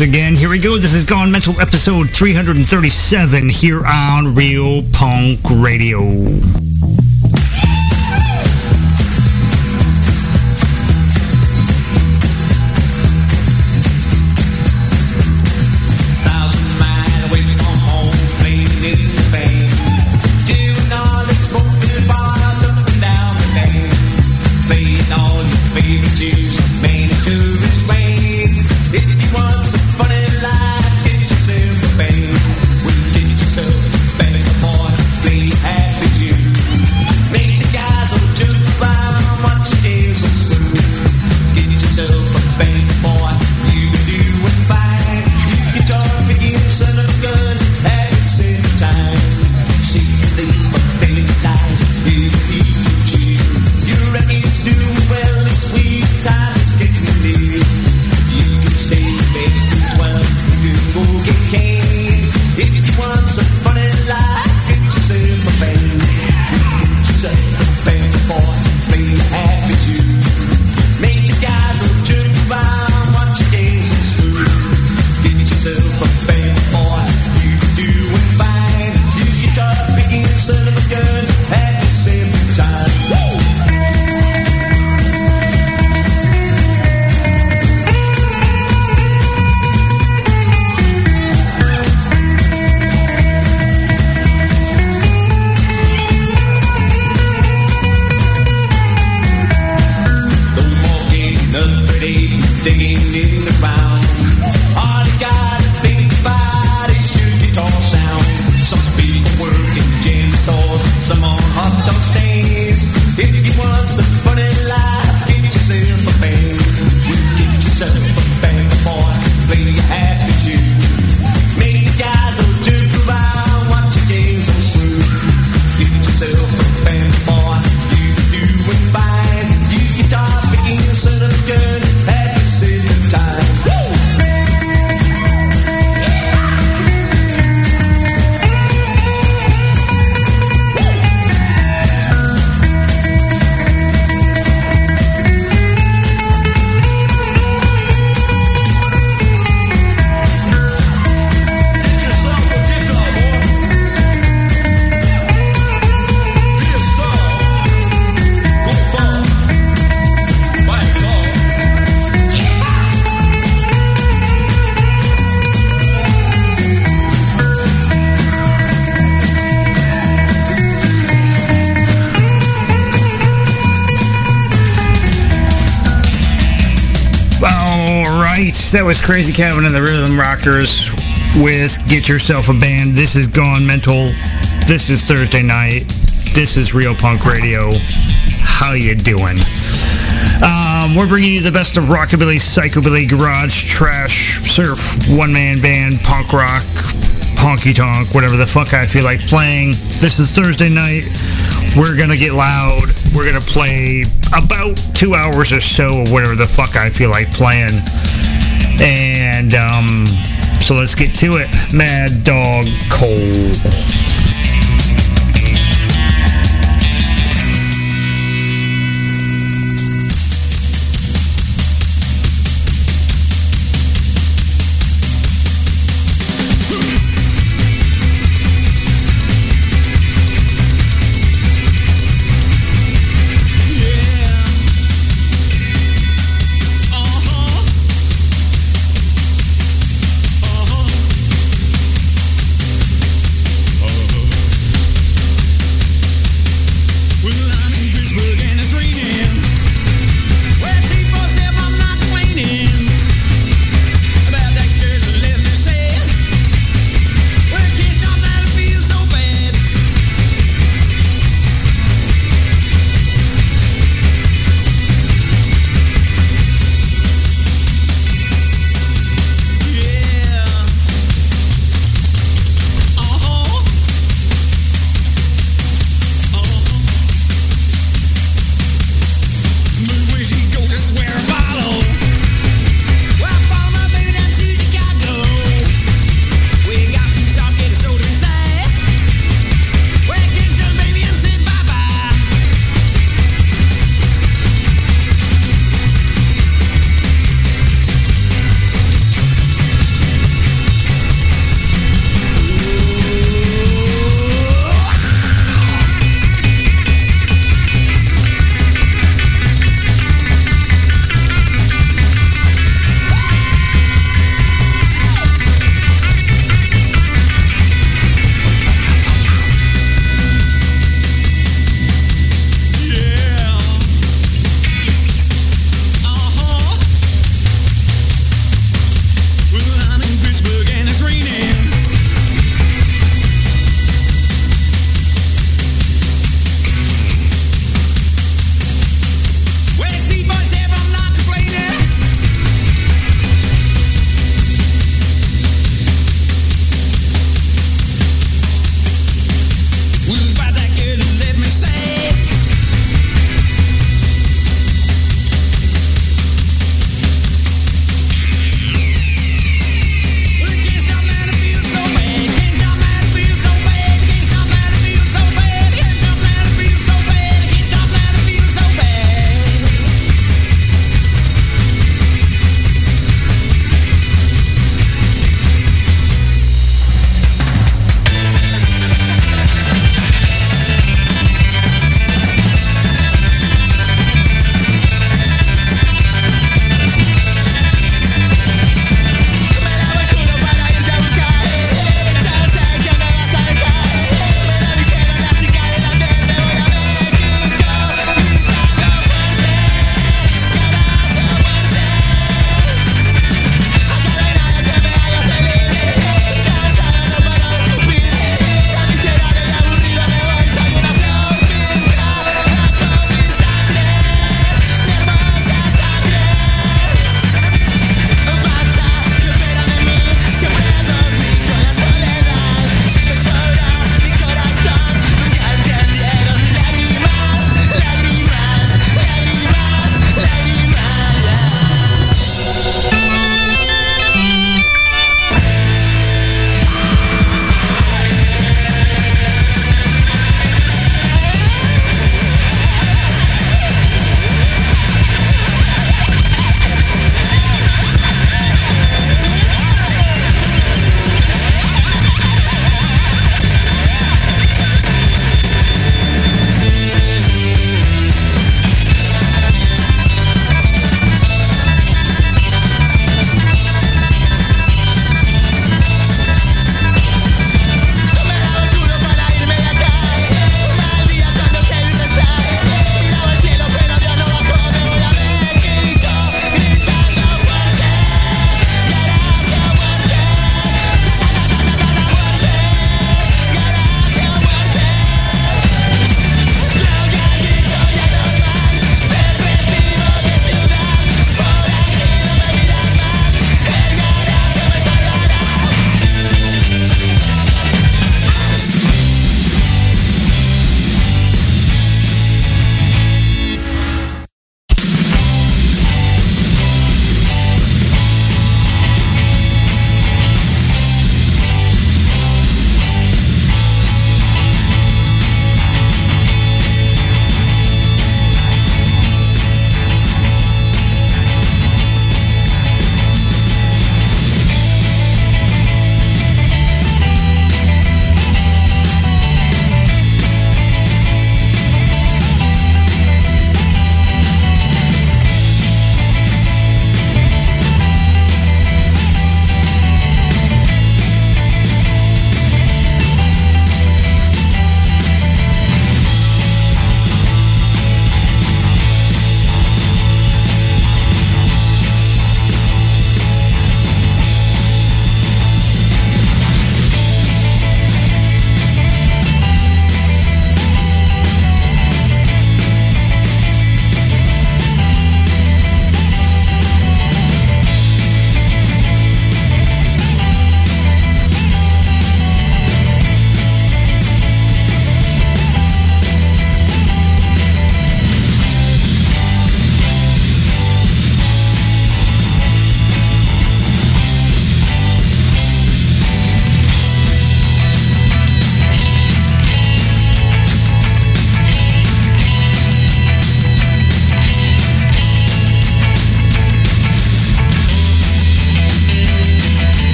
again. Here we go. This is Gone Mental episode 337 here on Real Punk Radio. That was Crazy Kevin and the Rhythm Rockers with Get Yourself a Band. This is Gone Mental. This is Thursday night. This is Real Punk Radio. How you doing? Um, we're bringing you the best of rockabilly, psychobilly, garage, trash, surf, one-man band, punk rock, honky tonk, whatever the fuck I feel like playing. This is Thursday night. We're gonna get loud. We're gonna play about two hours or so of whatever the fuck I feel like playing. And um, so let's get to it. Mad Dog Cole.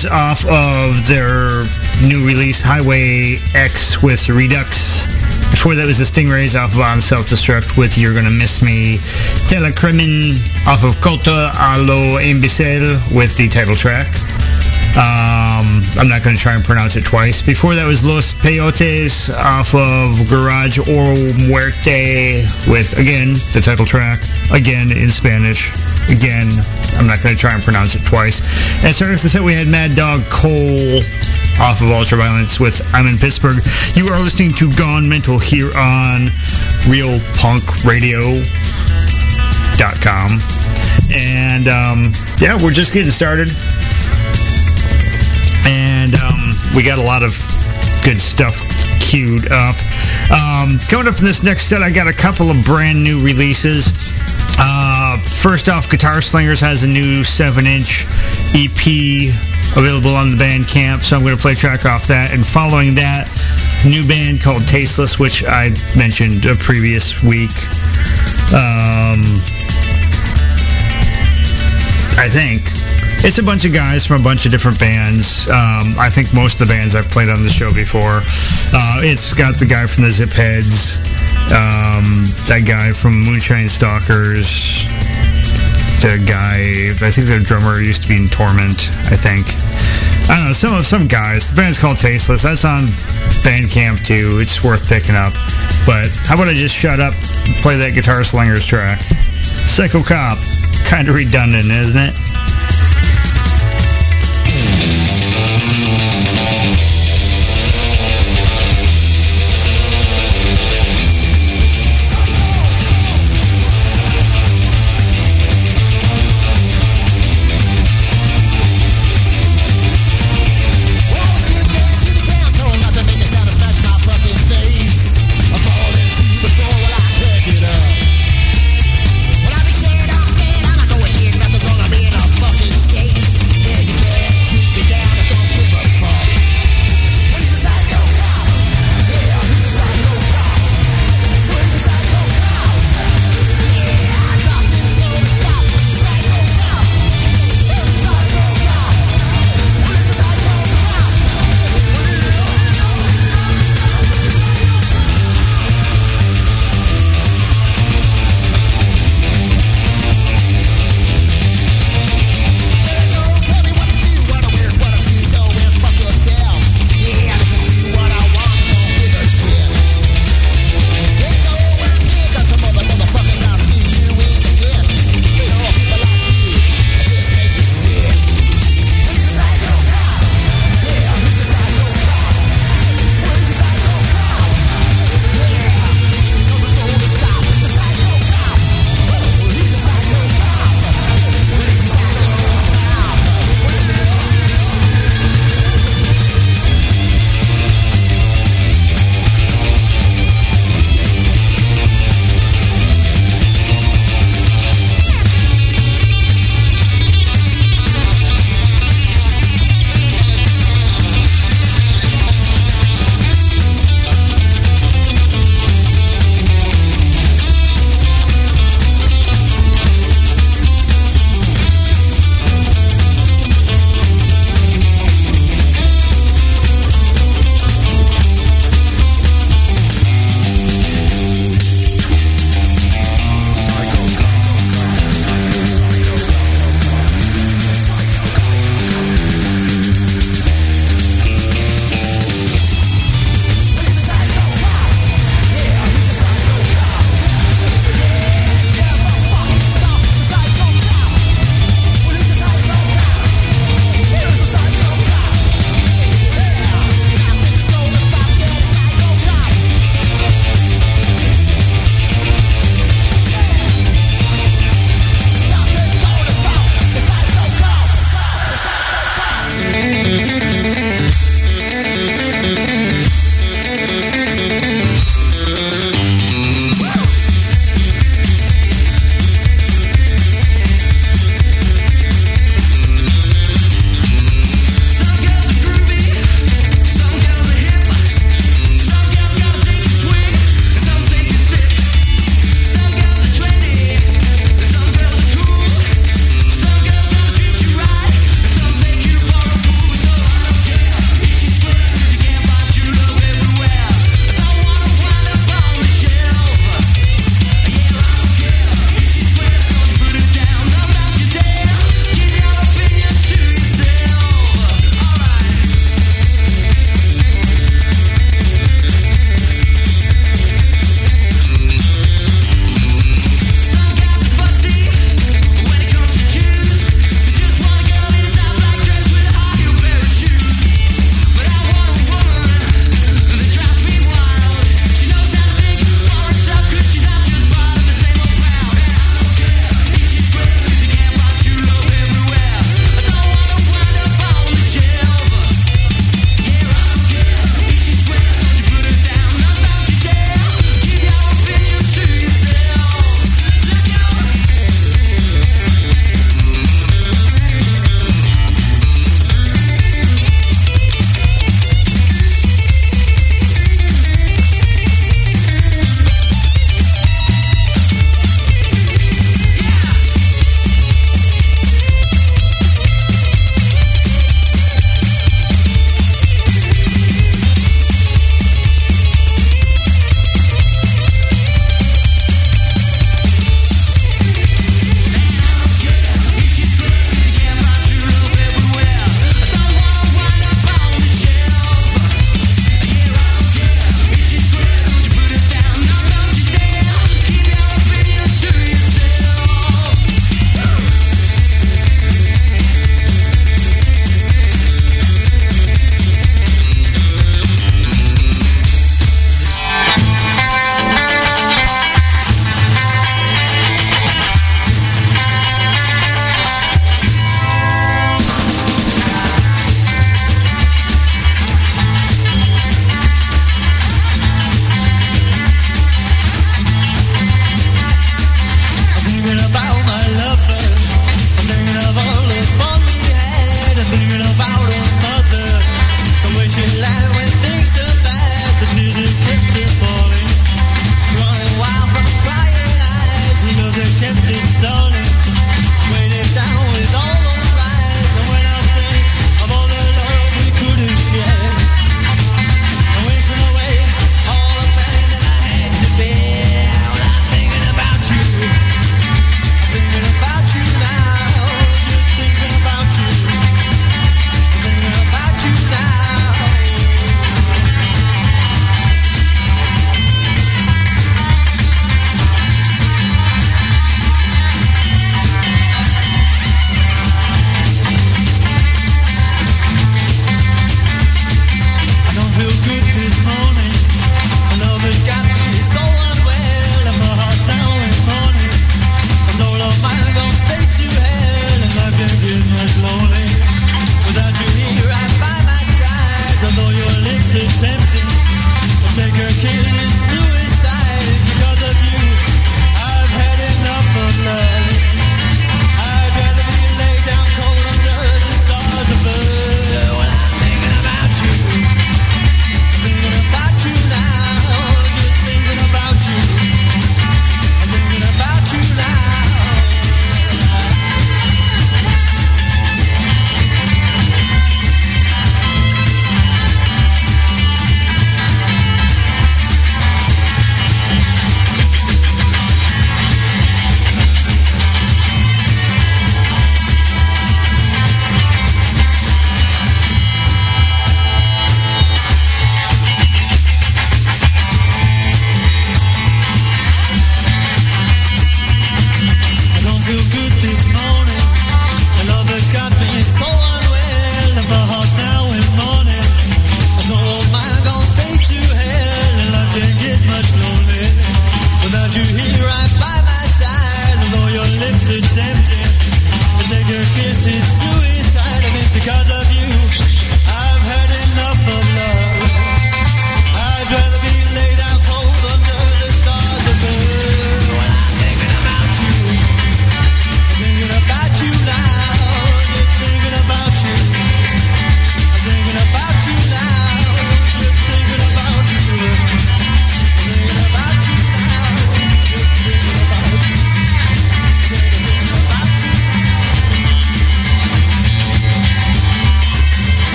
Toxins off of their new release, Highway X with Redux. Before that was the Stingrays off of On Self Destruct with You're Gonna Miss Me. Telecrimin off of Culta a lo Imbecile with the title track. Um, I'm not going to try and pronounce it twice. Before that was Los Peyotes off of Garage Oro Muerte with, again, the title track, again in Spanish. Again, I'm not going to try and pronounce it twice. And starting off the set, we had Mad Dog Cole off of Ultraviolence with I'm in Pittsburgh. You are listening to Gone Mental here on RealPunkRadio.com. And um, yeah, we're just getting started and um, we got a lot of good stuff queued up. Um, coming up in this next set, I got a couple of brand new releases. Uh, first off, Guitar Slingers has a new 7-inch EP available on the Bandcamp, so I'm going to play a track off that. And following that, new band called Tasteless, which I mentioned a previous week. Um, I think it's a bunch of guys from a bunch of different bands. Um, I think most of the bands I've played on the show before. Uh, it's got the guy from the Zip Heads, um, that guy from Moonshine Stalkers, the guy, I think the drummer used to be in Torment, I think. I don't know, some of some guys. The band's called Tasteless. That's on Bandcamp too. It's worth picking up. But how about I just shut up play that Guitar Slingers track? Psycho Cop. Kind of redundant, isn't it?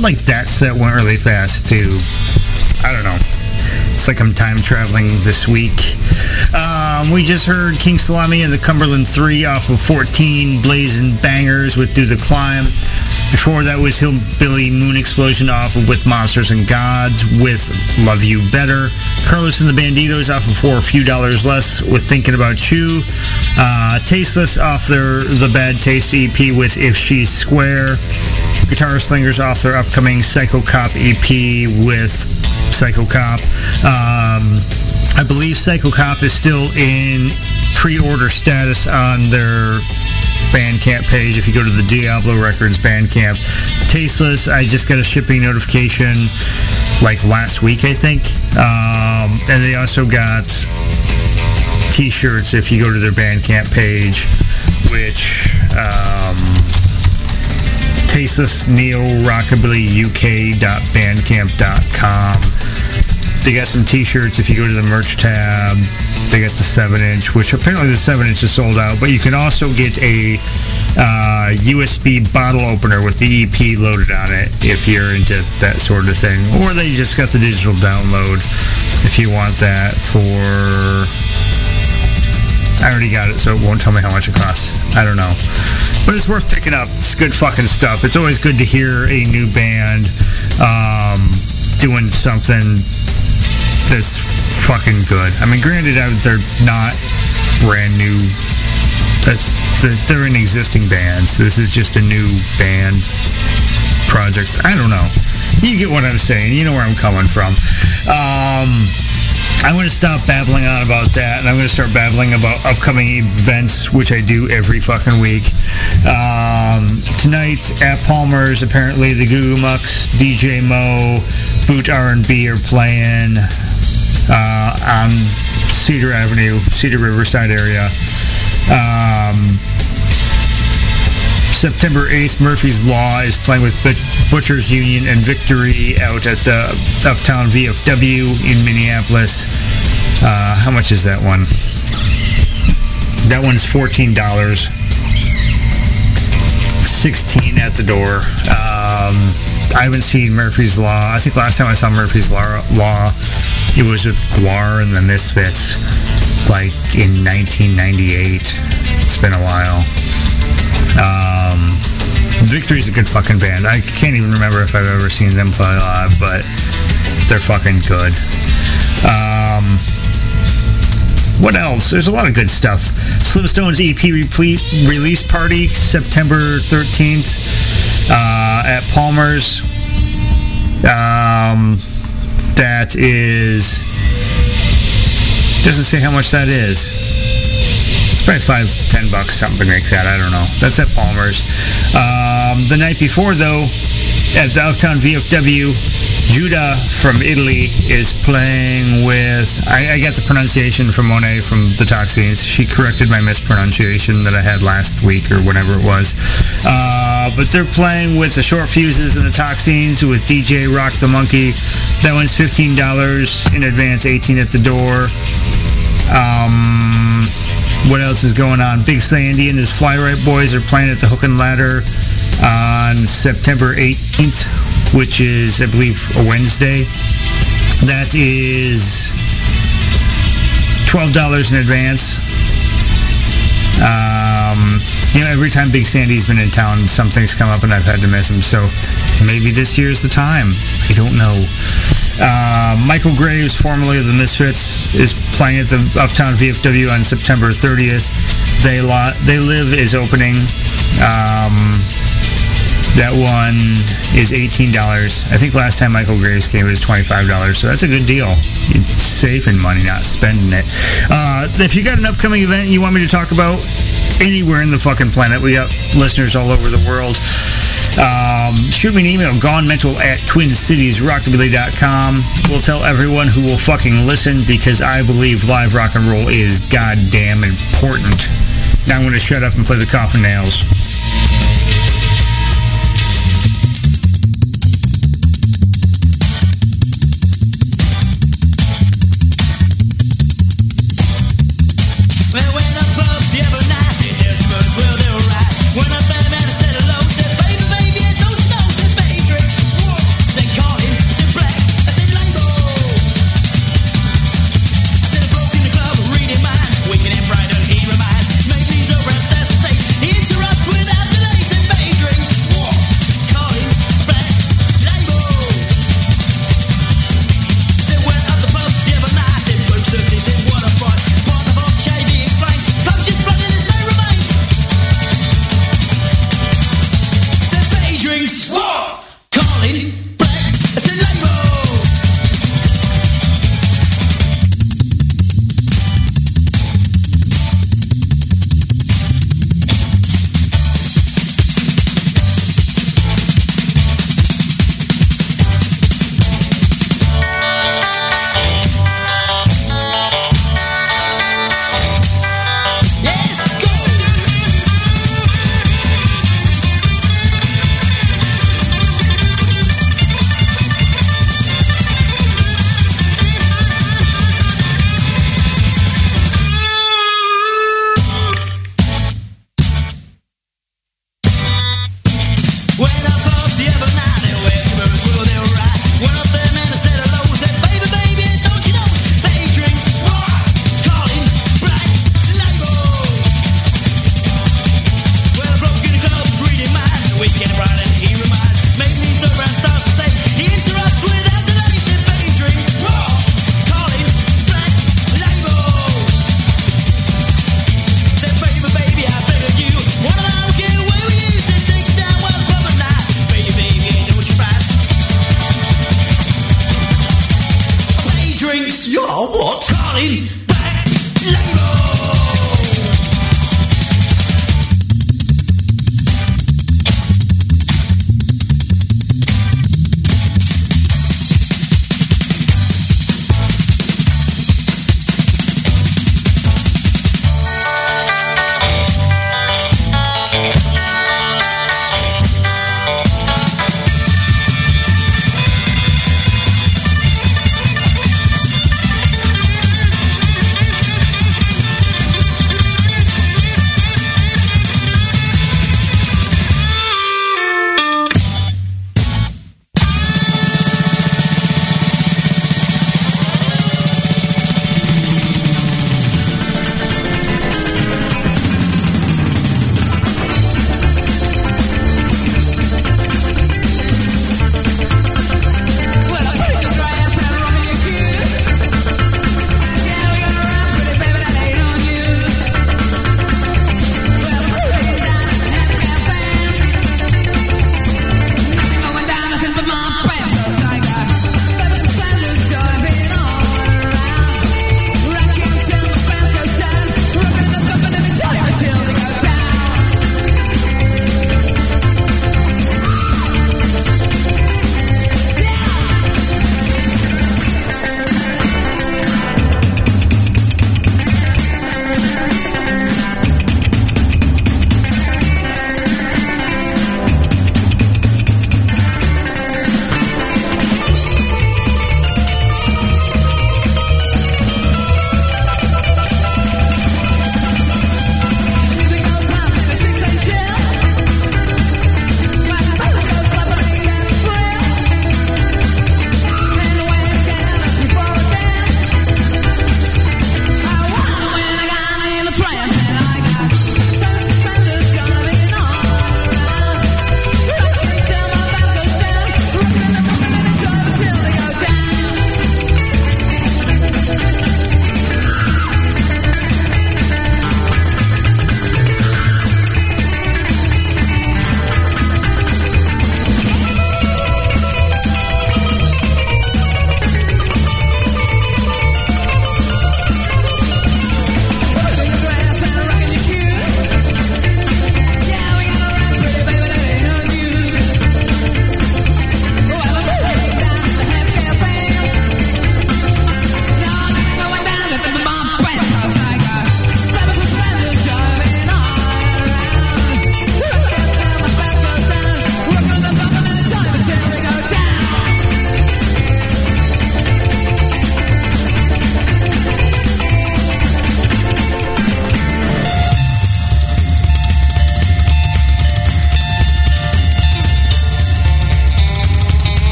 Feel like that set went really fast too. I don't know. It's like I'm time traveling this week. Um, we just heard King Salami and the Cumberland 3 off of 14 Blazing Bangers with Do the Climb. Before that was Hillbilly Moon Explosion off of With Monsters and Gods with Love You Better. Carlos and the Banditos off of For a Few Dollars Less with Thinking About You. Uh, Tasteless off their The Bad Taste EP with If She's Square. Guitar Slingers off their upcoming Psycho Cop EP with Psycho Cop. Um, I believe Psycho Cop is still in pre-order status on their Bandcamp page. If you go to the Diablo Records Bandcamp, Tasteless. I just got a shipping notification like last week, I think, um, and they also got T-shirts. If you go to their Bandcamp page, which um, neo they got some t-shirts if you go to the merch tab they got the 7 inch which apparently the 7 inch is sold out but you can also get a uh, usb bottle opener with the ep loaded on it if you're into that sort of thing or they just got the digital download if you want that for I already got it, so it won't tell me how much it costs. I don't know. But it's worth picking up. It's good fucking stuff. It's always good to hear a new band um, doing something that's fucking good. I mean, granted, they're not brand new. They're in existing bands. This is just a new band project. I don't know. You get what I'm saying. You know where I'm coming from. Um, I'm going to stop babbling on about that, and I'm going to start babbling about upcoming events, which I do every fucking week. Um, tonight at Palmer's, apparently the Goo Goo Mucks, DJ Mo, Boot R&B are playing uh, on Cedar Avenue, Cedar Riverside area. Um, September 8th, Murphy's Law is playing with Butchers Union and Victory out at the Uptown VFW in Minneapolis. Uh, how much is that one? That one's $14. 16 at the door. Um, I haven't seen Murphy's Law. I think last time I saw Murphy's Law, it was with Gwar and the Misfits, like in 1998. It's been a while. Um, Victory's a good fucking band. I can't even remember if I've ever seen them play live, but they're fucking good. Um, what else? There's a lot of good stuff. Slim Stones EP replete, release party September 13th uh, at Palmer's. Um, that is doesn't say how much that is. Probably five, ten bucks, something like that. I don't know. That's at Palmer's. Um, the night before, though, at the Uptown VFW, Giuda from Italy is playing with. I, I, got the pronunciation from Monet from the Toxins. She corrected my mispronunciation that I had last week or whatever it was. Uh, but they're playing with the Short Fuses and the Toxins with DJ Rock the Monkey. That one's $15 in advance, 18 at the door. Um, what else is going on? Big Sandy and his Fly Right Boys are playing at the Hook and Ladder on September 18th, which is, I believe, a Wednesday. That is $12 in advance. Um, you know, every time Big Sandy's been in town, something's come up and I've had to miss him. So maybe this year's the time. I don't know. Uh, Michael Graves, formerly of the Misfits, is playing at the Uptown VFW on September 30th. They Lo- They Live is opening. Um, that one is $18. I think last time Michael Graves came, it was $25. So that's a good deal. You're saving money, not spending it. Uh, if you got an upcoming event you want me to talk about anywhere in the fucking planet, we got listeners all over the world. Um, shoot me an email, gonemental at twincitiesrockabilly.com. We'll tell everyone who will fucking listen because I believe live rock and roll is goddamn important. Now I'm going to shut up and play the coffin nails.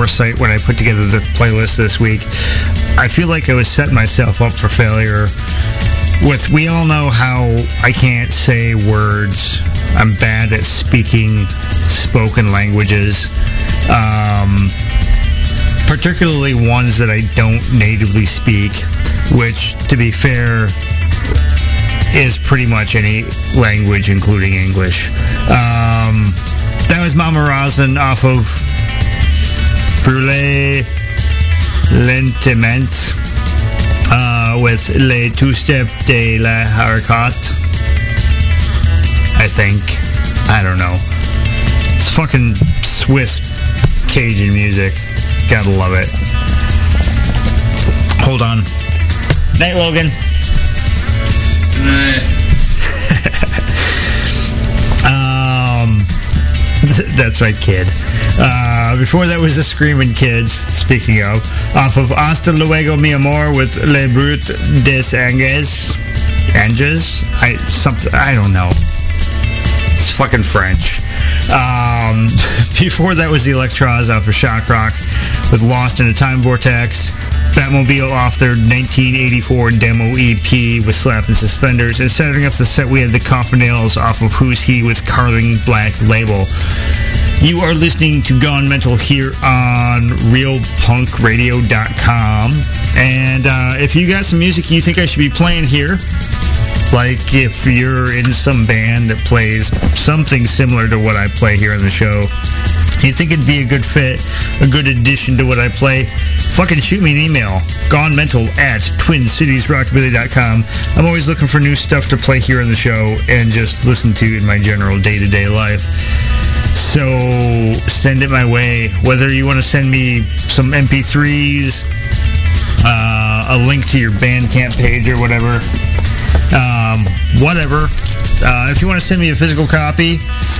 Foresight when I put together the playlist this week. I feel like I was setting myself up for failure. With we all know how I can't say words. I'm bad at speaking spoken languages, um, particularly ones that I don't natively speak. Which, to be fair, is pretty much any language, including English. Um, that was Mama Rosin off of Brûlé Lentement uh, with Le Two-Step de la Harakat. I think. I don't know. It's fucking Swiss Cajun music. Gotta love it. Hold on. Night, Logan. um, that's right, kid. Uh, before that was the Screaming Kids, speaking of, off of Hasta Luego Mi Amor with Le Brut des Anges. Anges? I, something, I don't know. It's fucking French. Um, before that was the Electros off of Shock Rock with Lost in a Time Vortex. Batmobile off their 1984 demo EP with Slap and Suspenders. And starting off the set, we had the Coffin Nails off of Who's He with Carling Black Label. You are listening to Gone Mental here on RealPunkRadio.com. And uh, if you got some music you think I should be playing here, like if you're in some band that plays something similar to what I play here on the show, you think it'd be a good fit, a good addition to what I play, fucking shoot me an email. Gone Mental at TwinCitiesRockabilly.com. I'm always looking for new stuff to play here on the show and just listen to in my general day-to-day life. So send it my way. Whether you want to send me some MP3s, uh, a link to your Bandcamp page or whatever, um, whatever. Uh, if you want to send me a physical copy,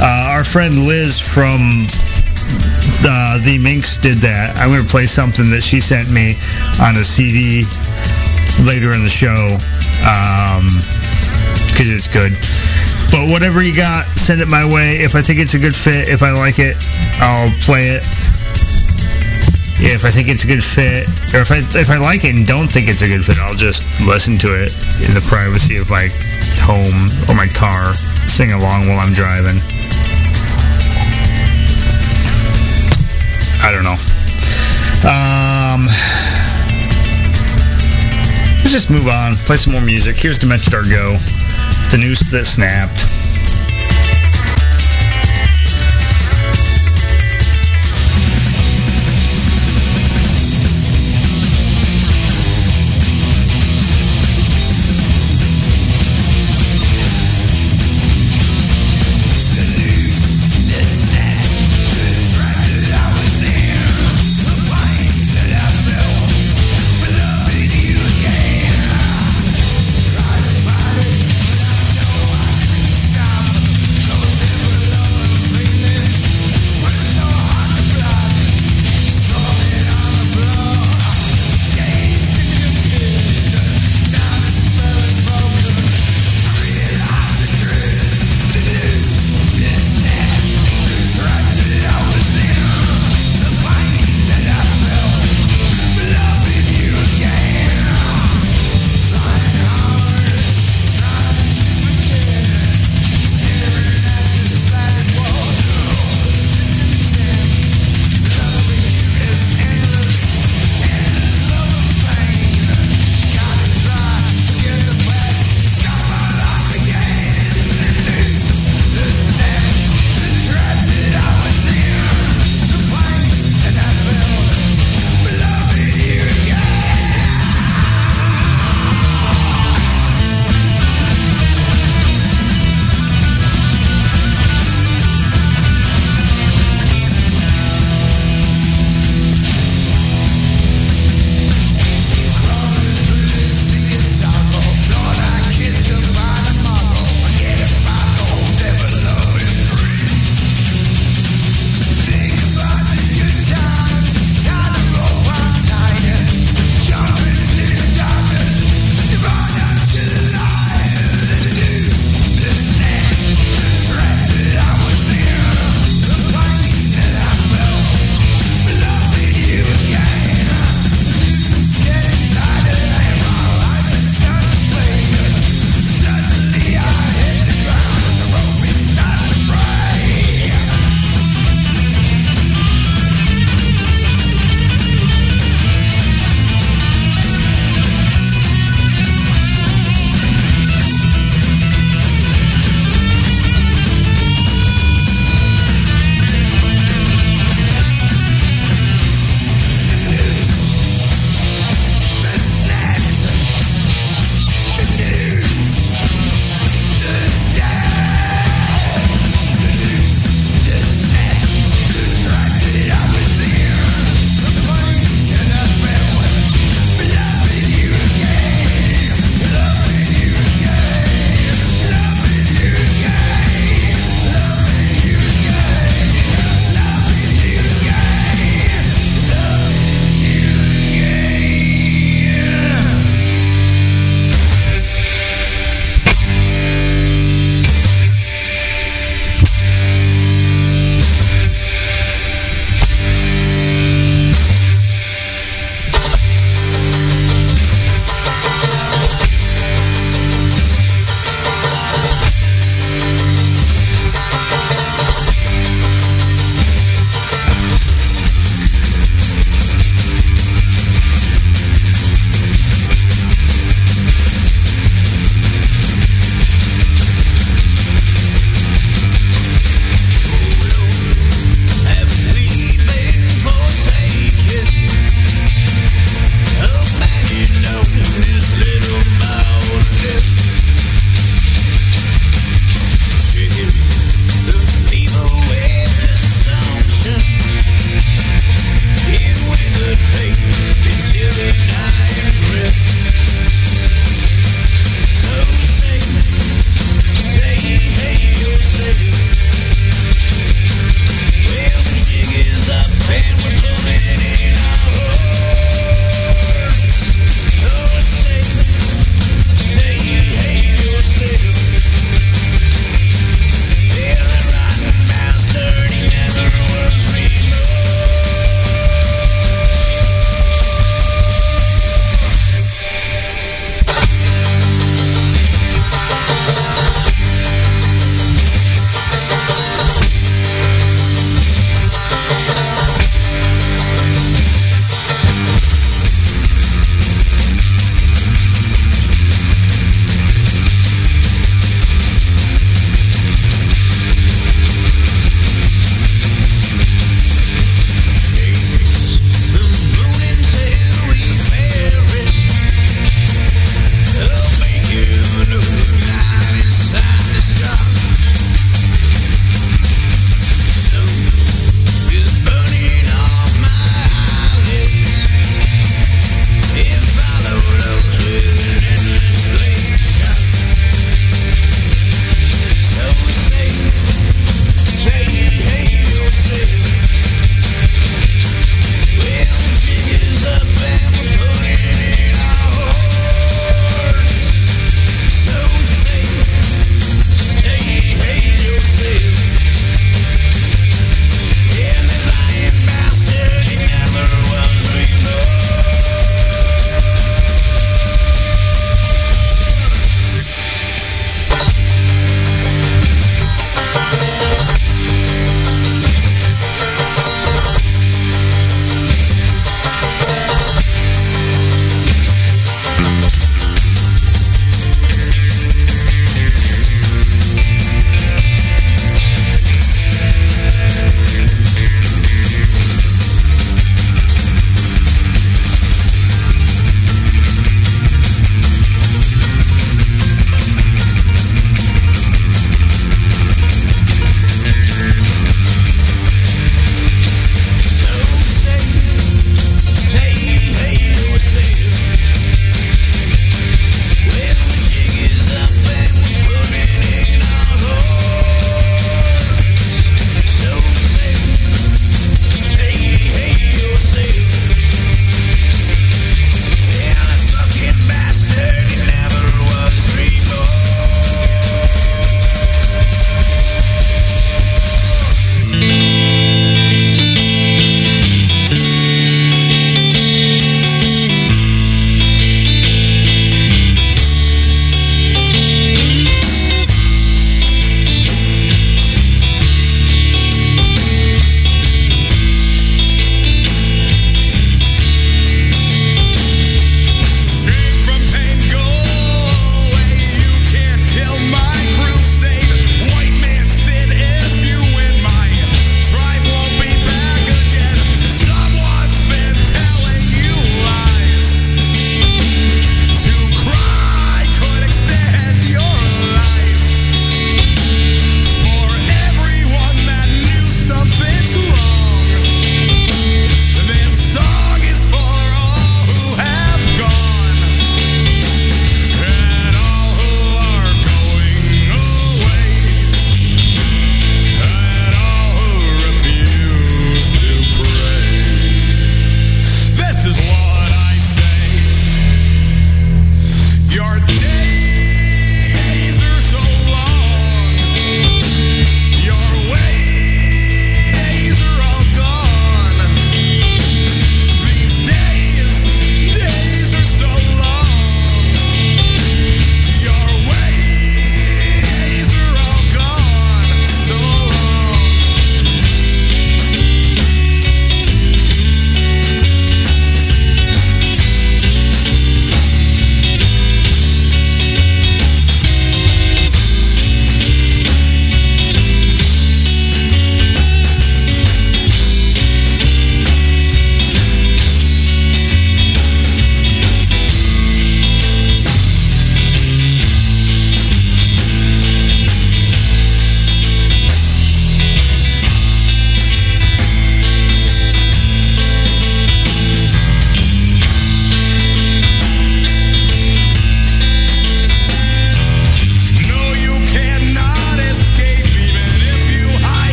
uh, our friend Liz from uh, the Minx did that. I'm going to play something that she sent me on a CD later in the show because um, it's good. But whatever you got, send it my way. If I think it's a good fit, if I like it, I'll play it. Yeah, if I think it's a good fit, or if I if I like it and don't think it's a good fit, I'll just listen to it in the privacy of my home or my car, sing along while I'm driving. I don't know. Um, let's just move on. Play some more music. Here's Demented Go, the noose that snapped.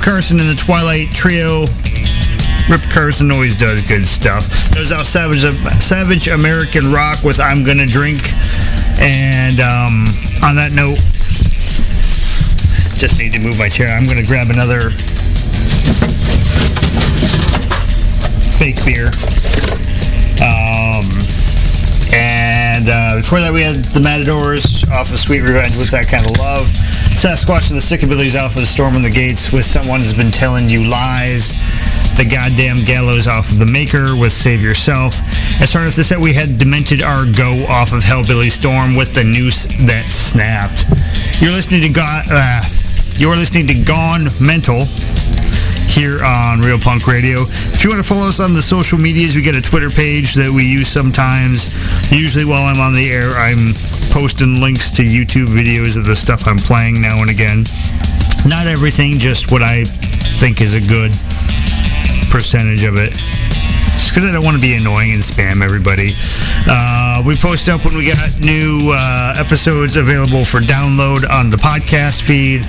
Rip Carson and the Twilight Trio. Rip Carson always does good stuff. There's our Savage, Savage American Rock with I'm Gonna Drink. And um, on that note, just need to move my chair. I'm to grab another fake beer. Um, and uh, before that, we had the Matadors off of Sweet Revenge with that kind of love. Sasquatch and the Sickabillies of Storming the Gates with Someone who's Been Telling You Lies. The Goddamn Gallows off of The Maker with Save Yourself. As far as the set, we had Demented Are Go off of Hellbilly Storm with The Noose That Snapped. You're listening to God. Uh, you're listening to Gone Mental here on Real Punk Radio. If you want to follow us on the social medias, we get a Twitter page that we use sometimes. Usually while I'm on the air, I'm posting links to YouTube videos of the stuff I'm playing now and again. Not everything, just what I think is a good percentage of it. Just because I don't want to be annoying and spam everybody. Uh, we post up when we got new uh, episodes available for download on the podcast feed.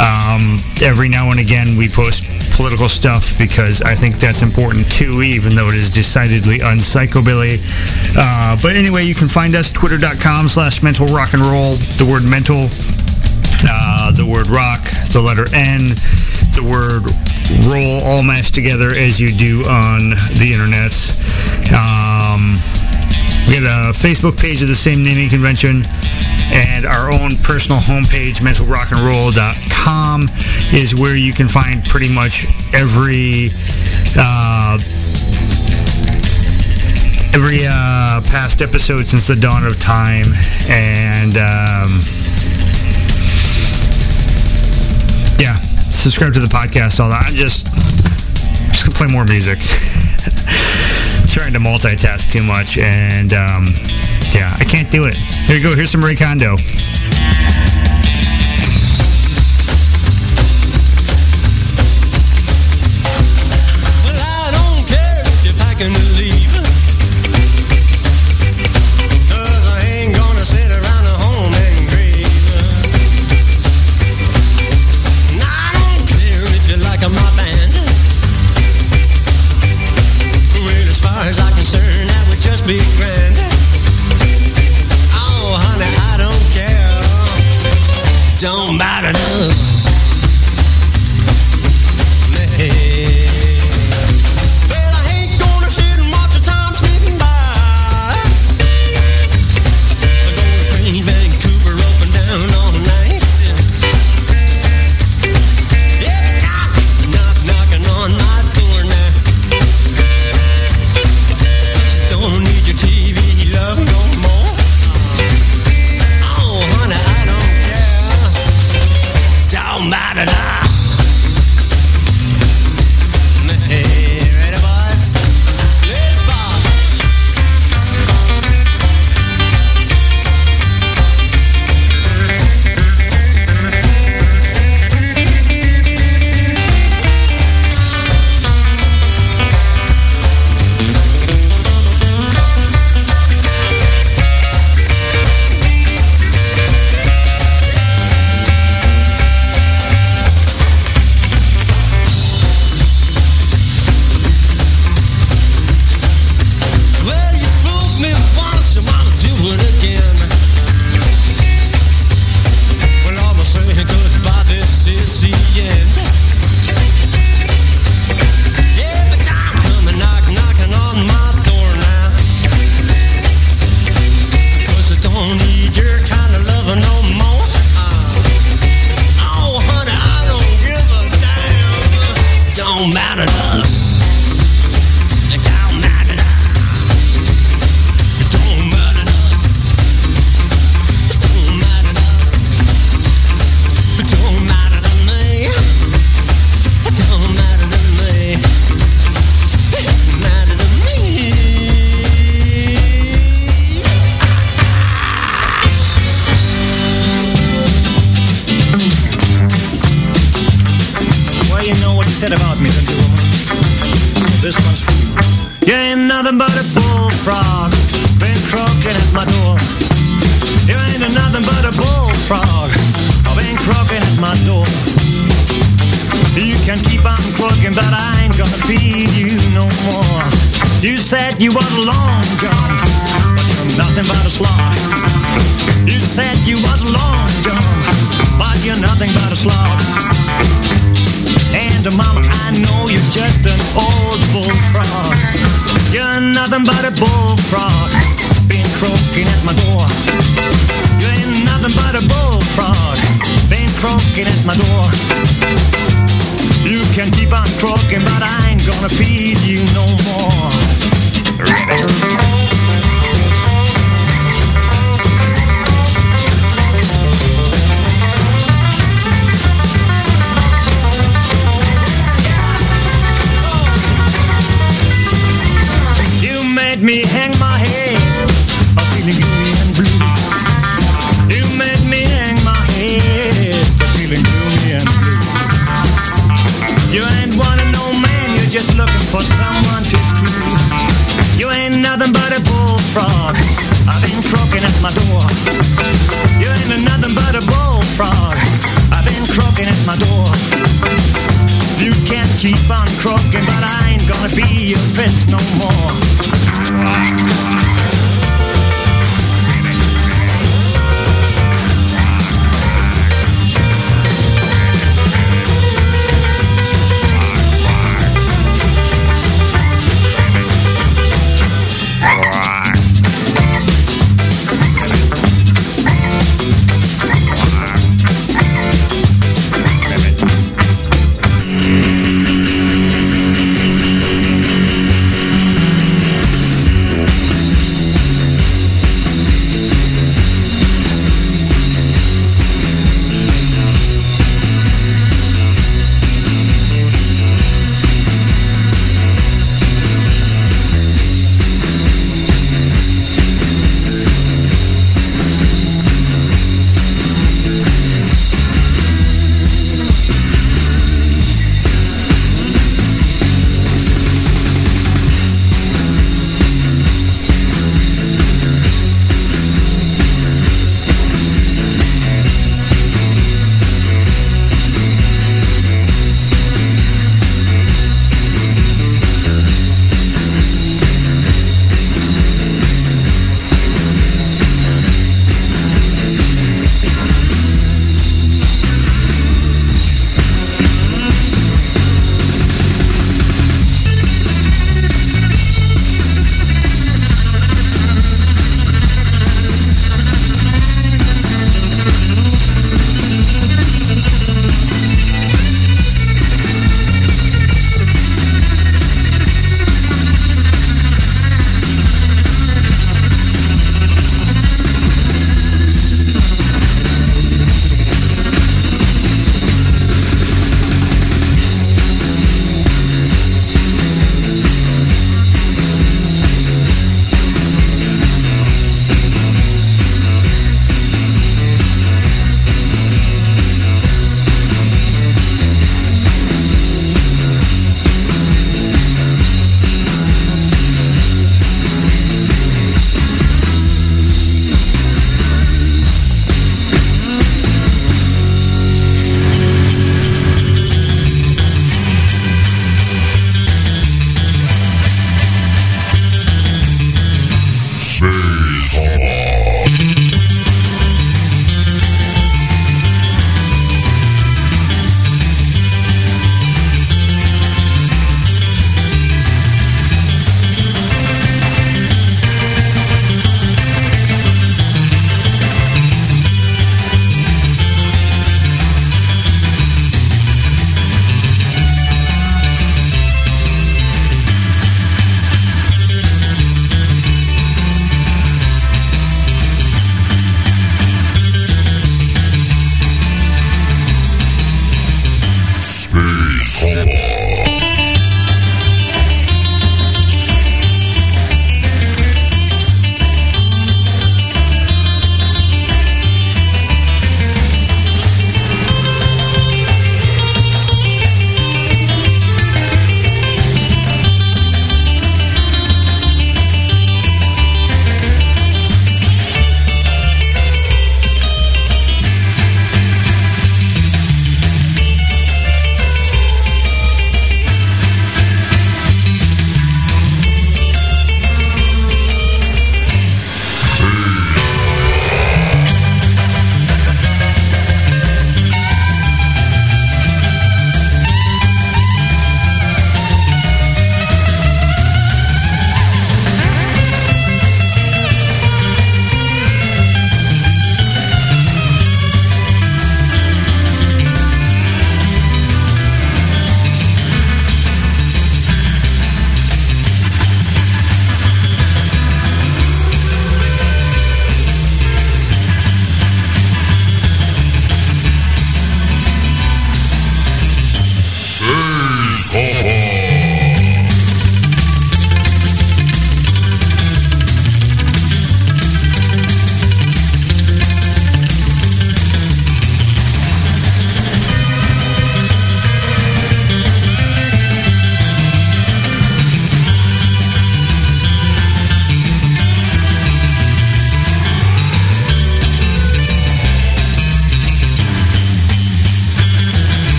Um, every now and again, we post political stuff because I think that's important too, even though it is decidedly unpsychobilly. Uh, but anyway, you can find us twitter.com slash mental rock and roll. The word mental, uh, the word rock, the letter N, the word roll all mashed together as you do on the internet. Um, we got a Facebook page of the same naming convention and our own personal homepage, mentalrockandroll.com, is where you can find pretty much every uh, every uh, past episode since the dawn of time, and um, yeah, subscribe to the podcast. All that. I'm just just gonna play more music. trying to multitask too much, and um, yeah, I can't do it. Here you go. Here's some Ray Condo.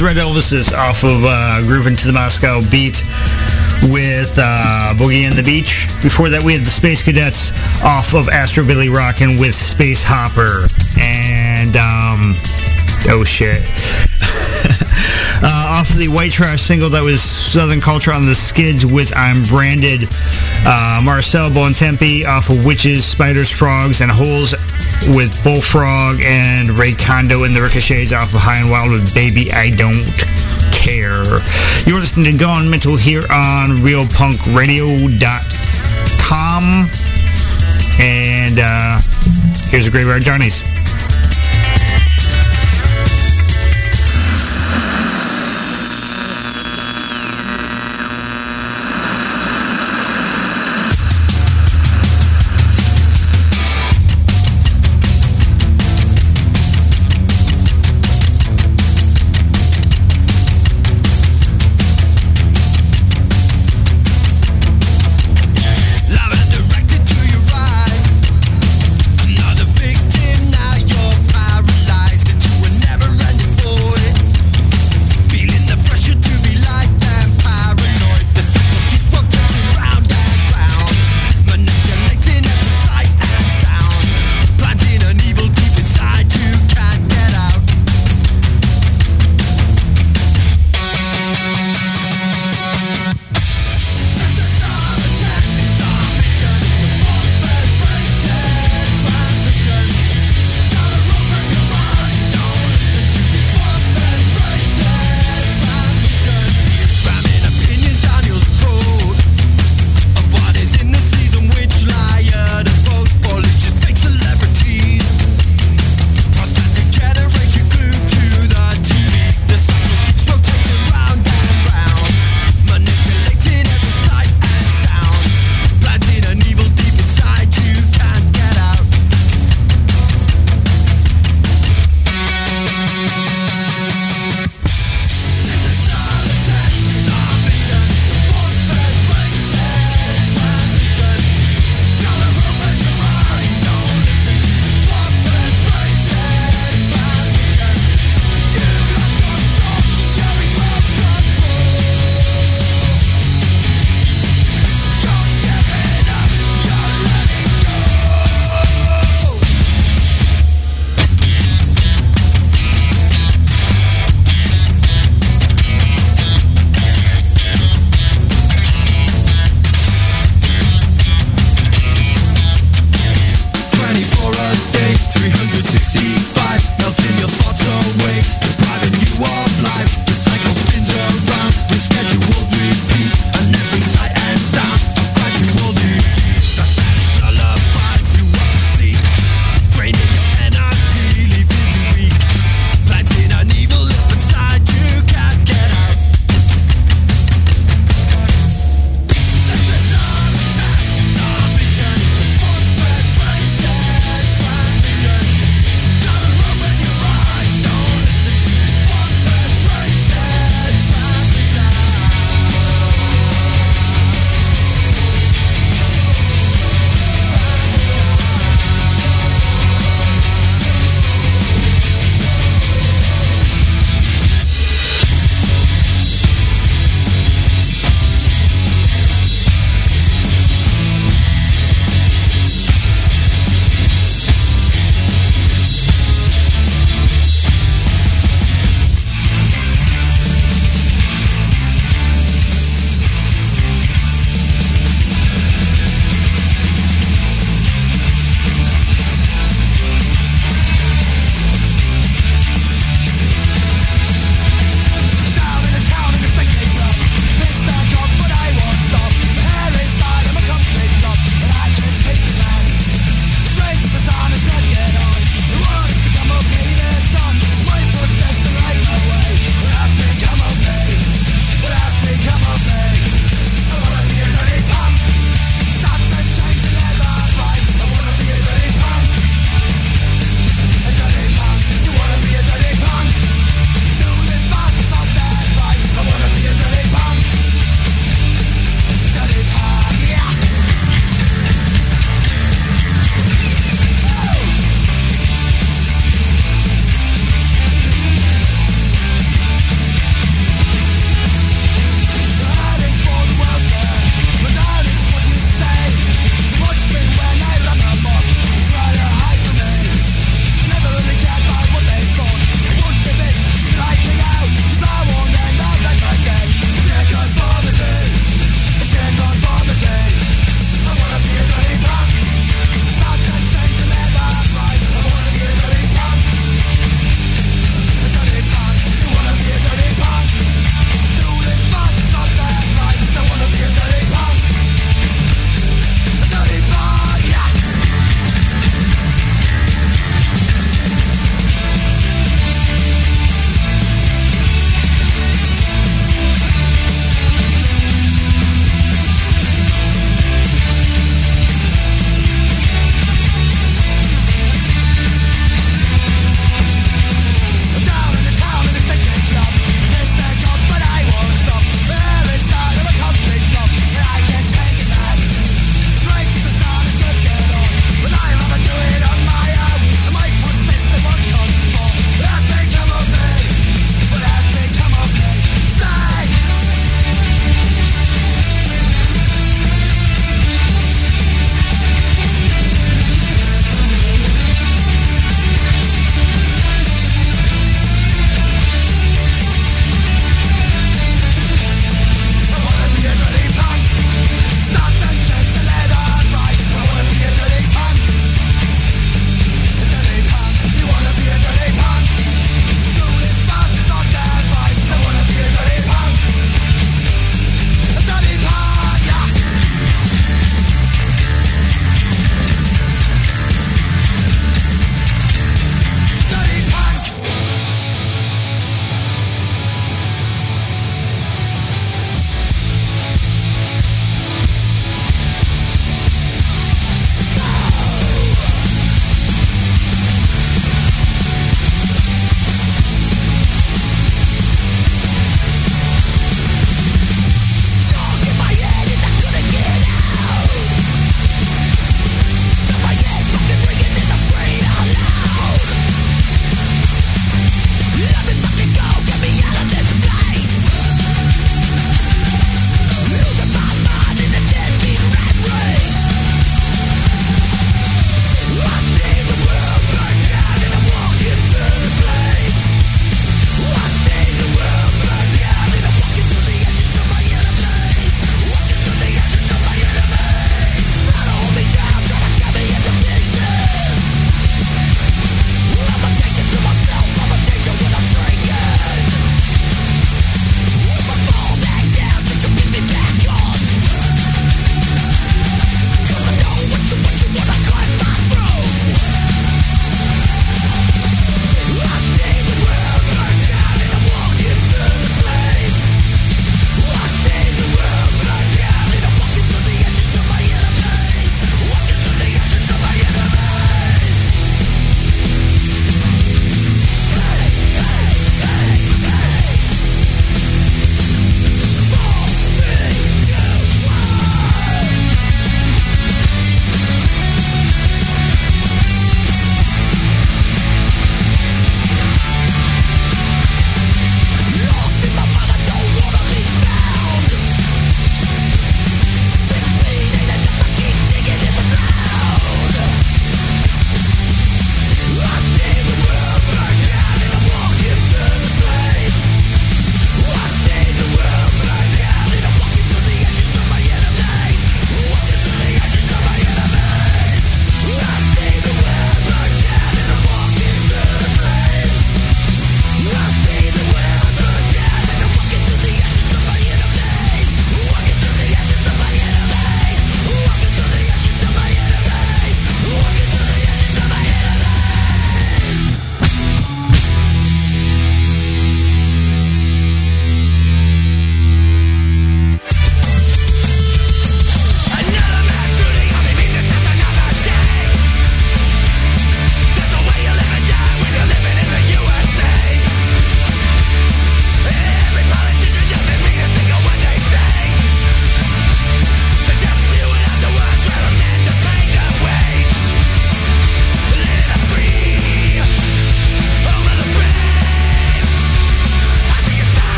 Was Red Elvises off of uh, Groovin' to the Moscow Beat with uh, Boogie and the Beach. Before that, we had the Space Cadets off of Astro Billy Rockin' with Space Hopper. And, um, oh shit. uh, off of the White Trash single that was Southern Culture on the Skids with I'm Branded. Uh, Marcel Bontempi off of Witches, Spiders, Frogs, and Holes with Bullfrog and Ray Condo and the Ricochets off of High and Wild with Baby I Don't Care. You're listening to Gone Mental here on RealPunkRadio.com. And uh, here's a Graveyard Johnny's.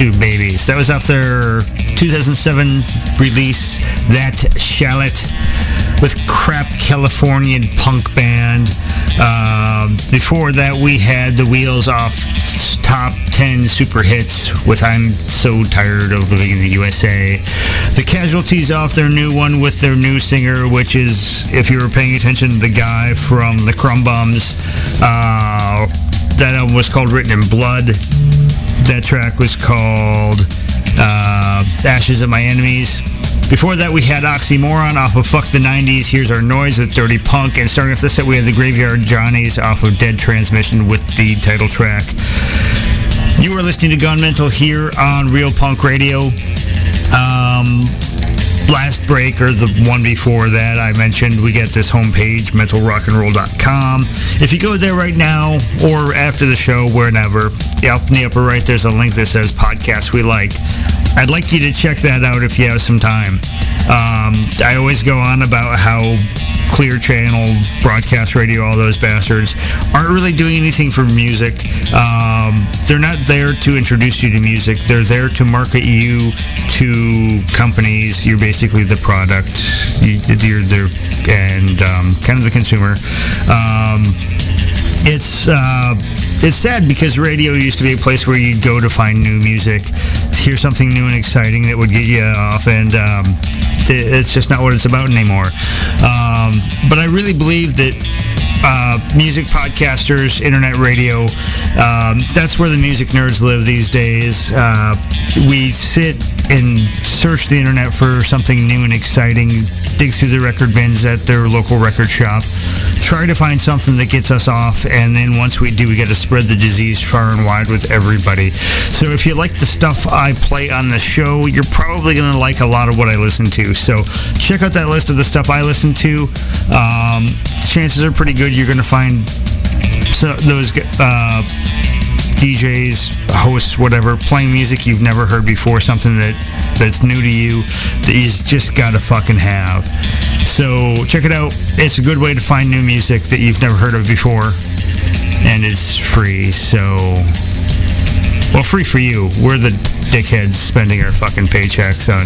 Babies. That was off their 2007 release, That Shallot, with crap Californian punk band. Uh, before that, we had the Wheels off top 10 super hits with I'm So Tired of Living in the USA. The Casualties off their new one with their new singer, which is, if you were paying attention, the guy from the Krum Bums. Uh, that album was called Written in Blood. That track was called uh, Ashes of My Enemies. Before that, we had Oxymoron off of Fuck the 90s. Here's Our Noise with Dirty Punk. And starting off the set, we had the Graveyard Johnnys off of Dead Transmission with the title track. You are listening to Gone Mental here on Real Punk Radio. Um, last break or the one before that I mentioned we get this homepage mentalrockandroll.com if you go there right now or after the show wherever up in the upper right there's a link that says podcast we like I'd like you to check that out if you have some time um, I always go on about how Clear Channel, Broadcast Radio, all those bastards aren't really doing anything for music. Um, they're not there to introduce you to music. They're there to market you to companies. You're basically the product. You, you're the and um, kind of the consumer. Um, it's uh, it's sad because radio used to be a place where you'd go to find new music, hear something new and exciting that would get you off, and um, it's just not what it's about anymore. Um, but I really believe that uh, music podcasters, internet radio, um, that's where the music nerds live these days. Uh, we sit and search the internet for something new and exciting dig through the record bins at their local record shop, try to find something that gets us off, and then once we do, we got to spread the disease far and wide with everybody. So if you like the stuff I play on the show, you're probably going to like a lot of what I listen to. So check out that list of the stuff I listen to. Um, chances are pretty good you're going to find so those uh, DJs, hosts, whatever, playing music you've never heard before, something that that's new to you that you just gotta fucking have. So check it out. It's a good way to find new music that you've never heard of before, and it's free. So, well, free for you. We're the dickheads spending our fucking paychecks on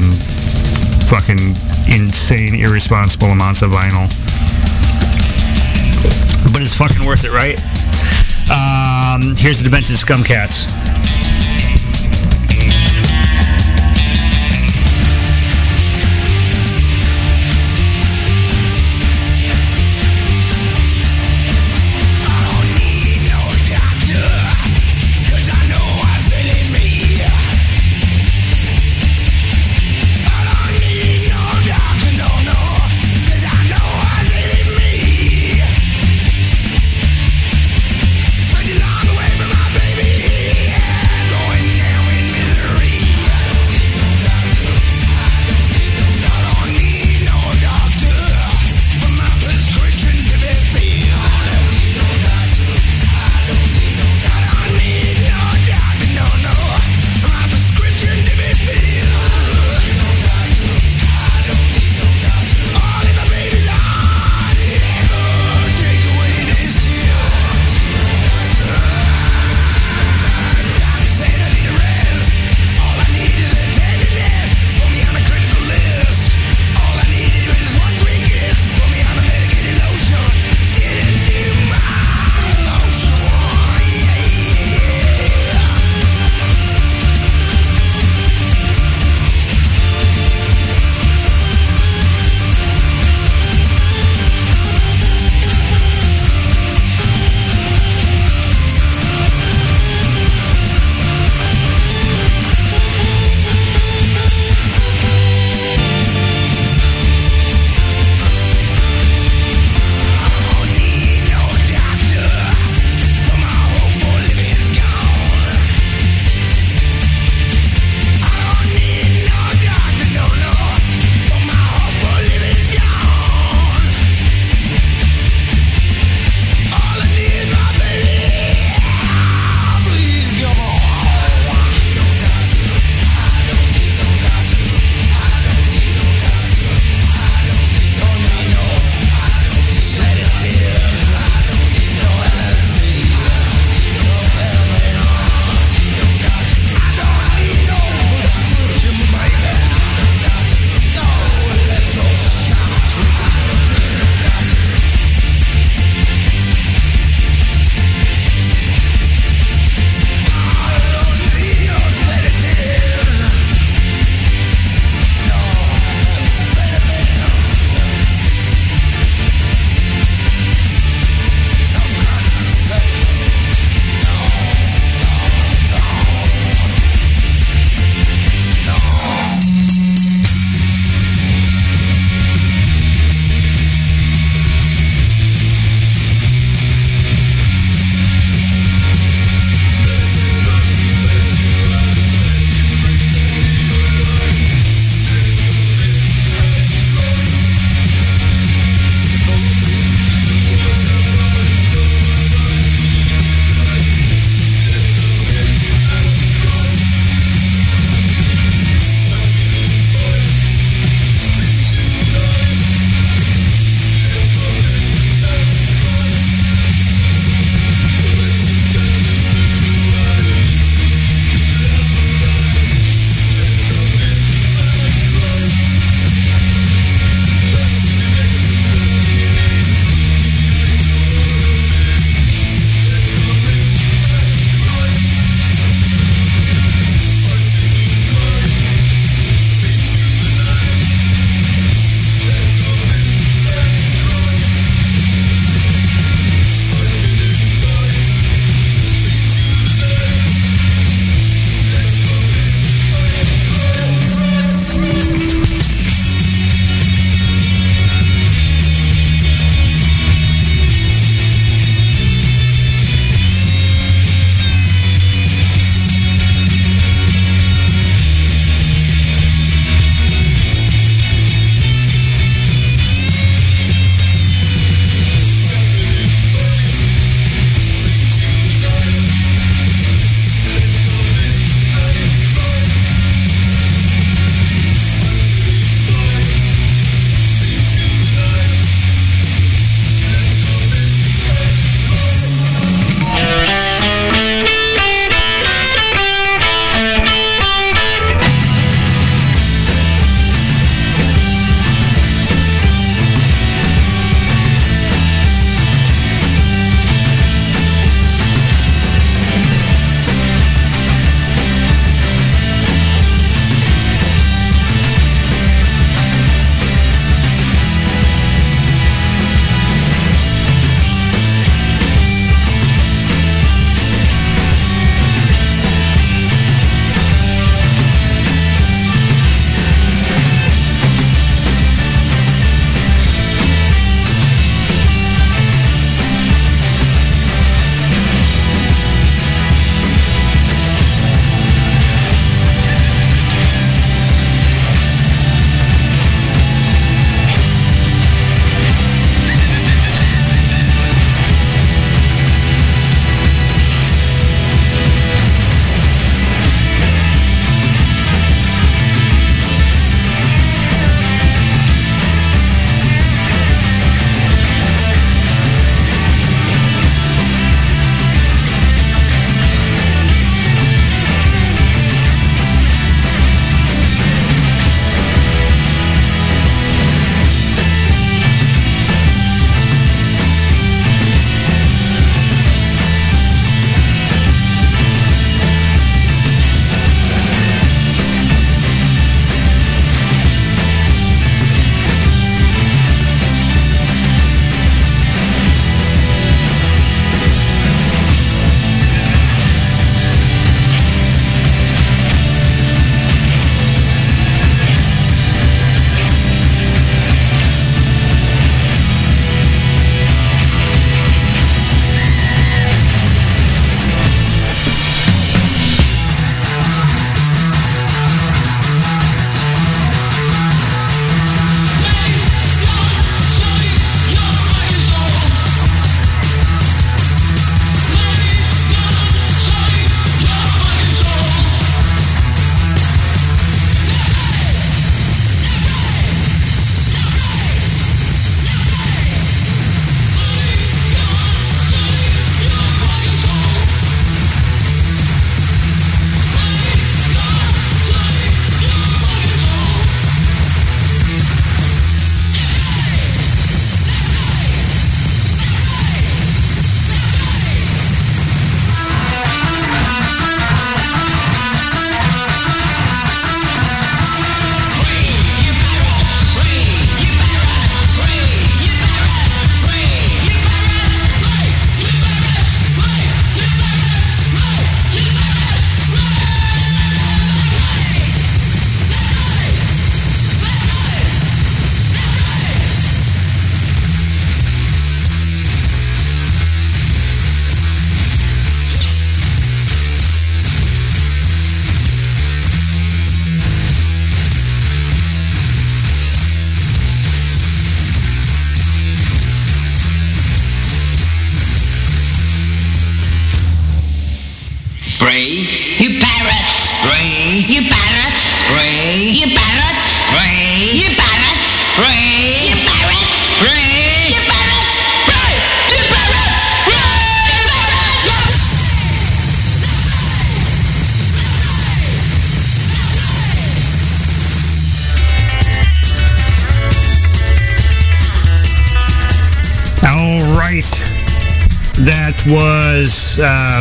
fucking insane, irresponsible amounts of vinyl. But it's fucking worth it, right? Um, here's the Demented Scumcats.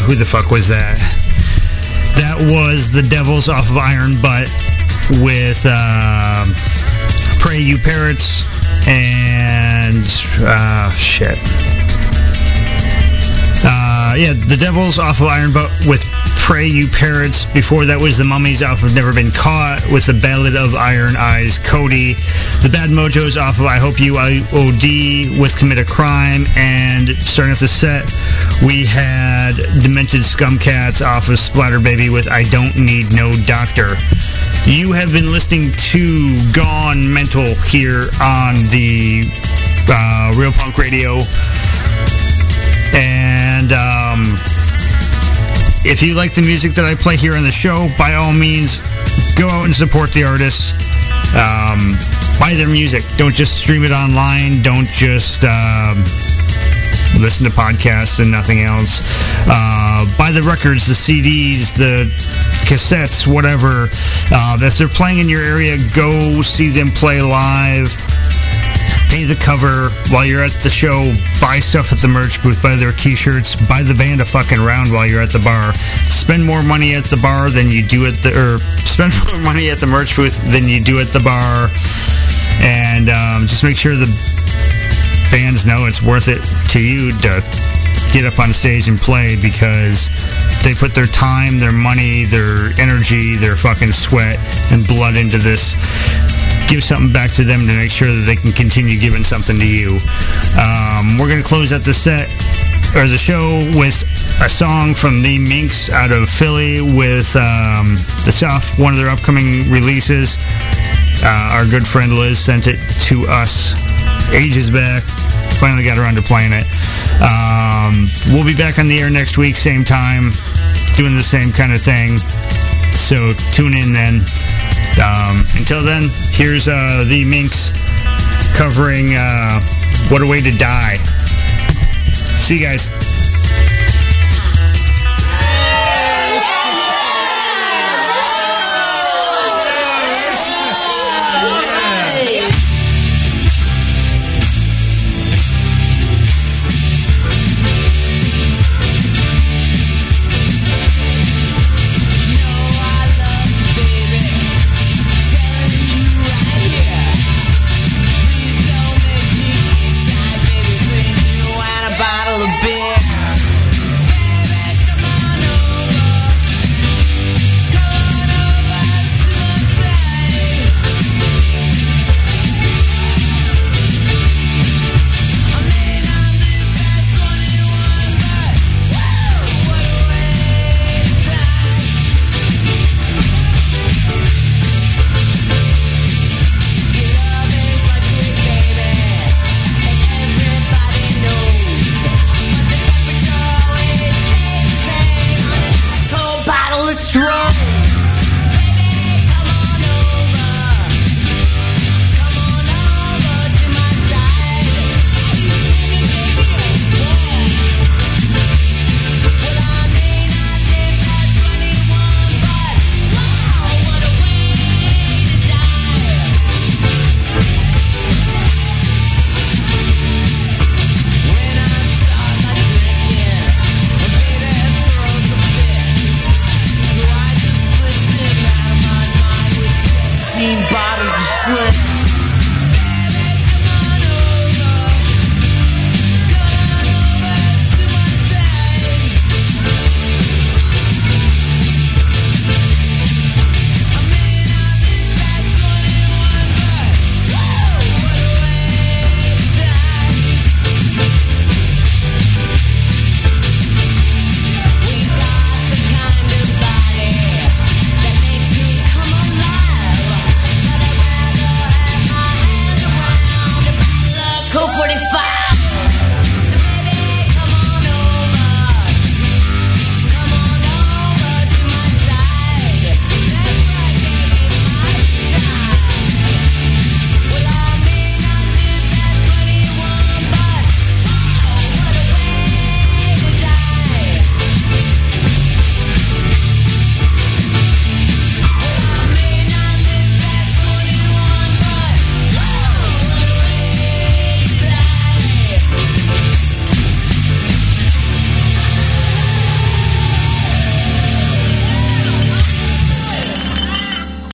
Who the fuck was that? That was the Devils off of Iron Butt with uh, Pray You Parrots and uh, shit. Uh, yeah, the Devils off of Iron Butt with Pray You Parrots. Before that was the Mummies off of Never Been Caught with the Ballad of Iron Eyes Cody. The Bad Mojos off of I Hope You IOD with Commit a Crime. And starting off the set, we had Demented Scumcats off of Splatter Baby with I Don't Need No Doctor. You have been listening to Gone Mental here on the uh, Real Punk Radio. And um, if you like the music that I play here on the show, by all means, go out and support the artists. Um, buy their music. Don't just stream it online. Don't just um, listen to podcasts and nothing else. Uh, buy the records, the CDs, the cassettes, whatever. Uh, if they're playing in your area, go see them play live pay the cover while you're at the show, buy stuff at the merch booth, buy their t-shirts, buy the band a fucking round while you're at the bar. Spend more money at the bar than you do at the, or spend more money at the merch booth than you do at the bar. And um, just make sure the bands know it's worth it to you to get up on stage and play because they put their time, their money, their energy, their fucking sweat and blood into this give something back to them to make sure that they can continue giving something to you. Um, we're going to close out the set or the show with a song from the Minks out of Philly with um, the South, one of their upcoming releases. Uh, our good friend Liz sent it to us ages back. Finally got around to playing it. Um, we'll be back on the air next week, same time, doing the same kind of thing. So tune in then. Um, until then, here's uh, the Minks covering uh, What a Way to Die. See you guys.